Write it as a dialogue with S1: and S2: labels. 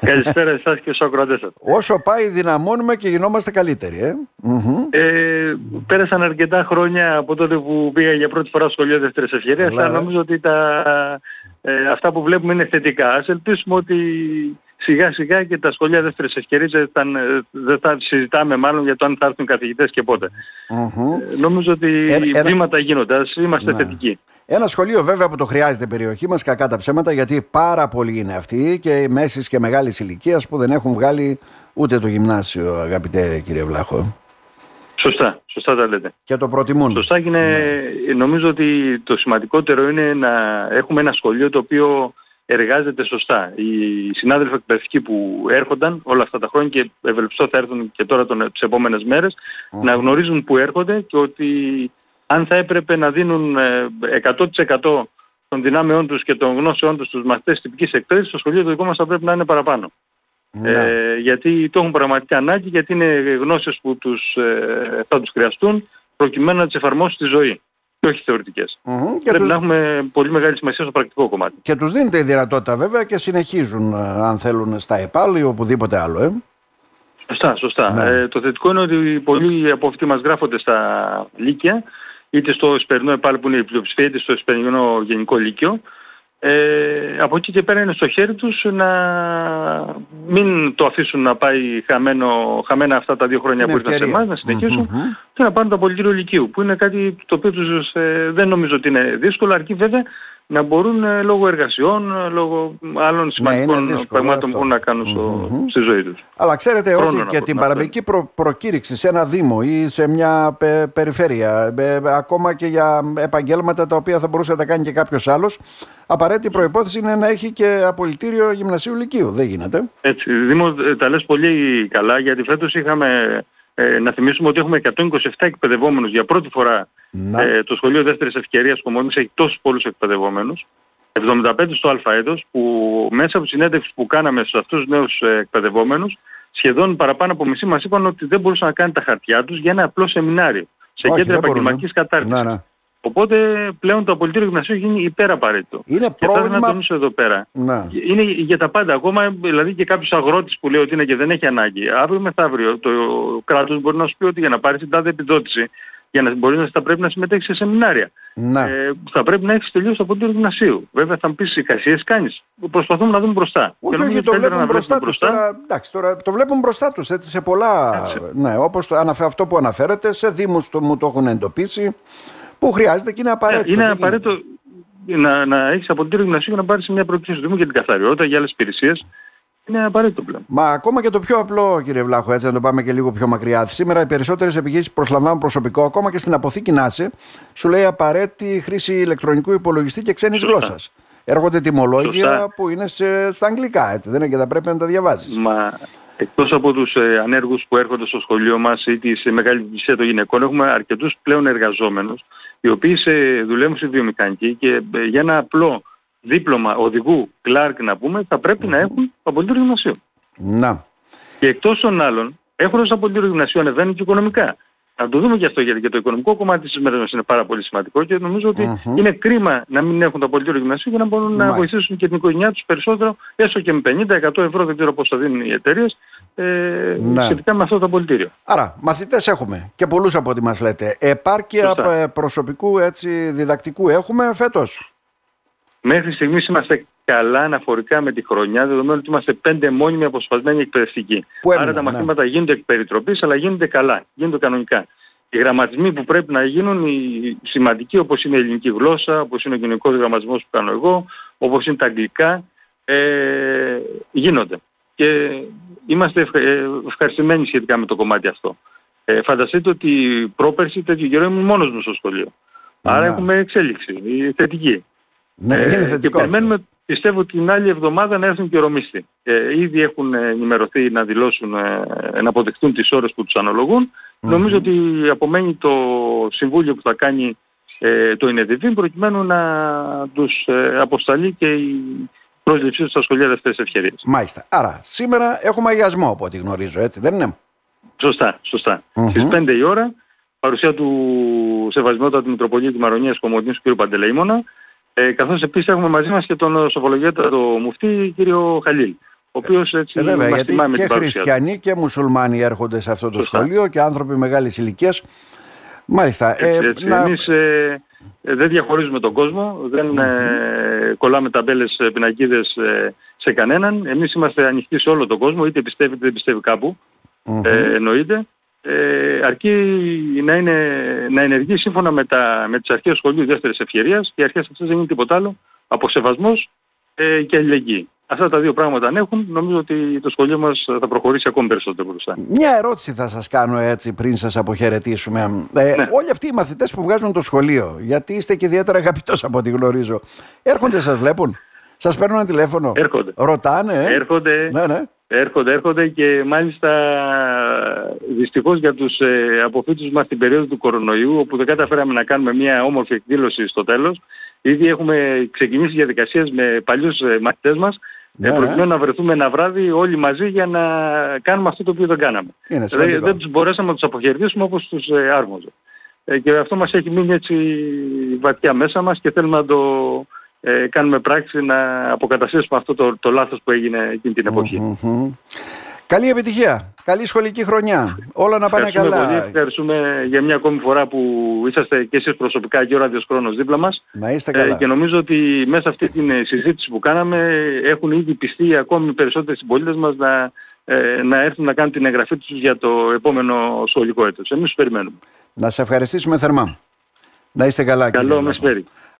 S1: Καλησπέρα εσάς και στους ακροατές σας.
S2: Όσο πάει δυναμώνουμε και γινόμαστε καλύτεροι, ε.
S1: ε πέρασαν αρκετά χρόνια από τότε που πήγα για πρώτη φορά στο σχολείο δεύτερης ευκαιρίας, αλλά νομίζω ότι τα, ε, αυτά που βλέπουμε είναι θετικά. Ας ελπίσουμε ότι σιγά σιγά και τα σχολεία δεύτερης ευκαιρίας δεν, δεν θα συζητάμε μάλλον για το αν θα έρθουν καθηγητές και πότε. Ε, νομίζω ότι ε, βήματα γίνονται, ας είμαστε ναι. θετικοί.
S2: Ένα σχολείο βέβαια που το χρειάζεται η περιοχή μας, κακά τα ψέματα, γιατί πάρα πολλοί είναι αυτοί και μέσης και μεγάλης ηλικίας που δεν έχουν βγάλει ούτε το γυμνάσιο, αγαπητέ κύριε Βλάχο.
S1: Σωστά, σωστά τα λέτε.
S2: Και το προτιμούν.
S1: Σωστά και ναι. νομίζω ότι το σημαντικότερο είναι να έχουμε ένα σχολείο το οποίο εργάζεται σωστά. Οι συνάδελφοι εκπαιδευτικοί που έρχονταν όλα αυτά τα χρόνια και ευελπιστώ θα έρθουν και τώρα τις επόμενες μέρες να γνωρίζουν που έρχονται και ότι αν θα έπρεπε να δίνουν 100% ε, των δυνάμεών τους και των γνώσεών τους στους μαθητές τυπικής εκπαίδευσης, το σχολείο το δικό μας θα πρέπει να είναι παραπάνω. Ναι. Ε, γιατί το έχουν πραγματικά ανάγκη, γιατί είναι γνώσεις που τους, ε, θα τους χρειαστούν προκειμένου να τις εφαρμόσουν στη ζωή και όχι θεωρητικές. Mm-hmm. Πρέπει τους... να έχουμε πολύ μεγάλη σημασία στο πρακτικό κομμάτι.
S2: Και τους δίνεται η δυνατότητα βέβαια και συνεχίζουν ε, αν θέλουν στα ΕΠΑΛ ή οπουδήποτε άλλο. Ε.
S1: Σωστά, σωστά. Ναι. Ε, το θετικό είναι ότι πολλοί από αυτοί μας γράφονται στα Λύκεια είτε στο Εσπερινό ΕΠΑΛ που είναι η πλειοψηφία, είτε στο Εσπερινό Γενικό Λύκειο. Ε, από εκεί και πέρα είναι στο χέρι τους να μην το αφήσουν να πάει χαμένο, χαμένα αυτά τα δύο χρόνια που ήρθαν σε εμάς, να συνεχισουν και να πάρουν το απολυτήριο Λυκείου, που είναι κάτι το οποίο τους ε, δεν νομίζω ότι είναι δύσκολο, αρκεί βέβαια να μπορούν ε, λόγω εργασιών, ε, λόγω άλλων ναι, σημαντικών ναι, πραγμάτων που μπορούν να κάνουν στο, mm-hmm. στη ζωή τους.
S2: Αλλά ξέρετε Χρόνο ότι και την παραμικρή προ, προκήρυξη σε ένα δήμο ή σε μια πε, περιφέρεια, ε, ακόμα και για επαγγέλματα τα οποία θα μπορούσε να τα κάνει και κάποιος άλλος, απαραίτητη προϋπόθεση είναι να έχει και απολυτήριο γυμνασίου λυκείου. Δεν γίνεται.
S1: Έτσι, Δήμο, τα λες πολύ καλά, γιατί φέτος είχαμε ε, να θυμίσουμε ότι έχουμε 127 εκπαιδευόμενους για πρώτη φορά. Ε, το σχολείο δεύτερης ευκαιρίας Κομόνης έχει τόσους πολλούς εκπαιδευόμενους. 75 στο α έτος που μέσα από τη συνέντευξη που κάναμε στους αυτούς τους νέους ε, εκπαιδευόμενους σχεδόν παραπάνω από μισή μας είπαν ότι δεν μπορούσαν να κάνουν τα χαρτιά τους για ένα απλό σεμινάριο σε κέντρα επαγγελματικής κατάρτισης. Ναι, ναι. Οπότε πλέον το απολυτήριο γυμνασίου γίνει υπεραπαραίτητο.
S2: Είναι
S1: και
S2: πρόβλημα...
S1: να τονίσω εδώ πέρα. Να. Είναι για τα πάντα. Ακόμα δηλαδή και κάποιος αγρότης που λέει ότι είναι και δεν έχει ανάγκη. Αύριο μεθαύριο το κράτος μπορεί να σου πει ότι για να πάρεις την τάδε επιδότηση για να μπορείς να θα πρέπει να συμμετέχεις σε σεμινάρια. Να. Ε, θα πρέπει να έχεις τελειώσει το απολυτήριο γυμνασίου. Βέβαια θα μου πεις εικασίες κάνεις. Προσπαθούμε να δούμε μπροστά.
S2: Όχι, όχι, το βλέπουν μπροστά τους. Τώρα, εντάξει, τώρα το βλέπουν μπροστά τους έτσι σε πολλά... Ναι, όπως αυτό που αναφέρεται, σε δήμους το, μου το έχουν εντοπίσει που χρειάζεται και είναι απαραίτητο.
S1: Είναι απαραίτητο να, να έχεις απολυτήριο γυμνασίου για να πάρεις μια προκλήση του για την καθαριότητα, για άλλες υπηρεσίες. Είναι απαραίτητο πλέον.
S2: Μα ακόμα και το πιο απλό, κύριε Βλάχο, έτσι να το πάμε και λίγο πιο μακριά. Σήμερα οι περισσότερες επιχειρήσεις προσλαμβάνουν προσωπικό, ακόμα και στην αποθήκη ΝΑΣΕ, σου λέει απαραίτητη χρήση ηλεκτρονικού υπολογιστή και ξένης γλώσσας. Έρχονται τιμολόγια που είναι σε, στα αγγλικά, έτσι δεν είναι και θα πρέπει να τα διαβάζεις.
S1: Μα Εκτός από τους ε, ανέργους που έρχονται στο σχολείο μας ή τη μεγάλη πλησία των γυναικών, έχουμε αρκετούς πλέον εργαζόμενους, οι οποίοι σε, δουλεύουν στη βιομηχανική και ε, για ένα απλό δίπλωμα οδηγού, κλάρκ να πούμε, θα πρέπει να έχουν απολύτως γυμνασίου.
S2: Να.
S1: Και εκτός των άλλων, έχοντας απολύτως γυμνασίου ανεβαίνουν και οικονομικά. Να το δούμε και αυτό γιατί και το οικονομικό κομμάτι της μέρας μας είναι πάρα πολύ σημαντικό και νομίζω είναι κρίμα να μην έχουν το απολυτήριο γυμνασίου για να μπορούν να βοηθήσουν και την οικογένειά τους περισσότερο έστω και με 50-100 ευρώ δεν ξέρω πώς θα δίνουν οι εταιρείες ε, ναι. σχετικά με αυτό το απολυτήριο.
S2: Άρα μαθητές έχουμε και πολλούς από ό,τι μας λέτε. Επάρκεια προσωπικού έτσι, διδακτικού έχουμε φέτος;
S1: Μέχρι στιγμής είμαστε καλά αναφορικά με τη χρονιά, δεδομένου ότι είμαστε πέντε μόνιμοι αποσπασμένοι εκπαιδευτικοί. Άρα τα ναι. μαθήματα ναι. γίνονται εκ περιτροπής, αλλά γίνονται καλά, γίνονται κανονικά. Οι γραμματισμοί που πρέπει να γίνουν, οι σημαντικοί όπως είναι η ελληνική γλώσσα, όπως είναι ο κοινωνικός γραμματισμός που κάνω εγώ, όπως είναι τα αγγλικά, ε, γίνονται. Και είμαστε ε, ευχαριστημένοι σχετικά με το κομμάτι αυτό. Ε, φανταστείτε ότι πρόπερση τέτοιο καιρό ήμουν μόνος μου στο σχολείο. Άρα έχουμε εξέλιξη, θετική.
S2: Ναι, είναι ε, θετικό.
S1: Και περιμένουμε, πιστεύω, την άλλη εβδομάδα να έρθουν και ρομίστη. Ε, ήδη έχουν ενημερωθεί να δηλώσουν, ε, να αποδεχτούν τις ώρες που τους αναλογουν Νομίζω ότι απομένει το συμβούλιο που θα κάνει ε, το ΙΝΕΔΙΒ προκειμένου να τους ε, αποσταλεί και η πρόσληψή τους στα σχολεία δεύτερης ευκαιρίες.
S2: Μάλιστα. Άρα σήμερα έχουμε αγιασμό από ό,τι γνωρίζω, έτσι δεν είναι;
S1: Σωστά, σωστά. Mm-hmm. Στις 5 η ώρα παρουσία του Σεβασμιότατου Μητροπολίτη Μαρονίας Κομωτινής του κ. Παντελεήμονα ε, καθώς επίσης έχουμε μαζί μας και τον σοφολογέτα, το μουφτή κύριο Χαλίλ, ο οποίος έτσι
S2: Ε, βέβαια,
S1: μας
S2: γιατί
S1: τιμά με
S2: και
S1: την παρουσία του.
S2: χριστιανοί και μουσουλμάνοι έρχονται σε αυτό το
S1: Σωστά.
S2: σχολείο και άνθρωποι μεγάλης ηλικίας. Μάλιστα.
S1: Έτσι,
S2: ε,
S1: έτσι.
S2: να-
S1: Εμείς ε, ε, δεν διαχωρίζουμε τον κόσμο, δεν ε, κολλάμε ταμπέλες ε, πινακίδες ε, σε κανέναν. Εμείς είμαστε ανοιχτοί σε όλο τον κόσμο, είτε πιστεύει είτε δεν πιστεύει κάπου,
S2: Μμμ.
S1: ε, εννοείται. Ε, αρκεί να, είναι, να ενεργεί σύμφωνα με, τα, με τις αρχές σχολείου δεύτερης ευκαιρίας και οι αρχές αυτές δεν είναι τίποτα άλλο από σεβασμός ε, και αλληλεγγύη. Αυτά τα δύο πράγματα αν έχουν, νομίζω ότι το σχολείο μας θα προχωρήσει ακόμη περισσότερο μπροστά.
S2: Μια ερώτηση θα σας κάνω έτσι πριν σας αποχαιρετήσουμε. Ε,
S1: Ναι.
S2: Όλοι αυτοί οι μαθητές που βγάζουν το σχολείο, γιατί είστε και ιδιαίτερα αγαπητός από ό,τι γνωρίζω, έρχονται σας βλέπουν, σας παίρνουν ένα τηλέφωνο,
S1: Έρχονται.
S2: ρωτάνε; ε;
S1: Έρχονται,
S2: Ναι, ναι.
S1: Έρχονται, έρχονται και μάλιστα δυστυχώς για τους ε, αποφύτους μας την περίοδο του κορονοϊού όπου δεν καταφέραμε να κάνουμε μια όμορφη εκδήλωση στο τέλος ήδη έχουμε ξεκινήσει διαδικασίες με παλιούς ε, μαθητές μας
S2: Ναι,
S1: ε,
S2: ναι.
S1: προκειμένου να βρεθούμε ένα βράδυ όλοι μαζί για να κάνουμε αυτό το οποίο δεν κάναμε.
S2: Είναι
S1: Δεν,
S2: σημαντικό.
S1: δεν τους μπορέσαμε να τους αποχαιρετήσουμε όπως τους ε, άρμοζε. Ε, και αυτό μας έχει μείνει έτσι βαθιά μέσα μας και θέλουμε να το ε, κάνουμε πράξη να αποκαταστήσουμε αυτό το, το λάθος που έγινε εκείνη την εποχή.
S2: Μμμ. Καλή επιτυχία. Καλή σχολική χρονιά. Όλα να πάνε
S1: Ευχαριστούμε
S2: καλά.
S1: πολύ. Ευχαριστούμε για μια ακόμη φορά που είσαστε και εσείς προσωπικά και ο Ράδιος Χρόνος δίπλα μας.
S2: Να είστε
S1: Ε,
S2: καλά.
S1: και νομίζω ότι μέσα αυτή την ε, συζήτηση που κάναμε έχουν ήδη πιστεί ακόμη περισσότεροι συμπολίτες μας να, ε, να έρθουν να κάνουν την εγγραφή τους για το επόμενο σχολικό έτος. Εμείς τους περιμένουμε.
S2: Να σε ευχαριστήσουμε θερμά. Να είστε καλά. κύριε
S1: Καλό
S2: Βλάχο.
S1: μεσημέρι.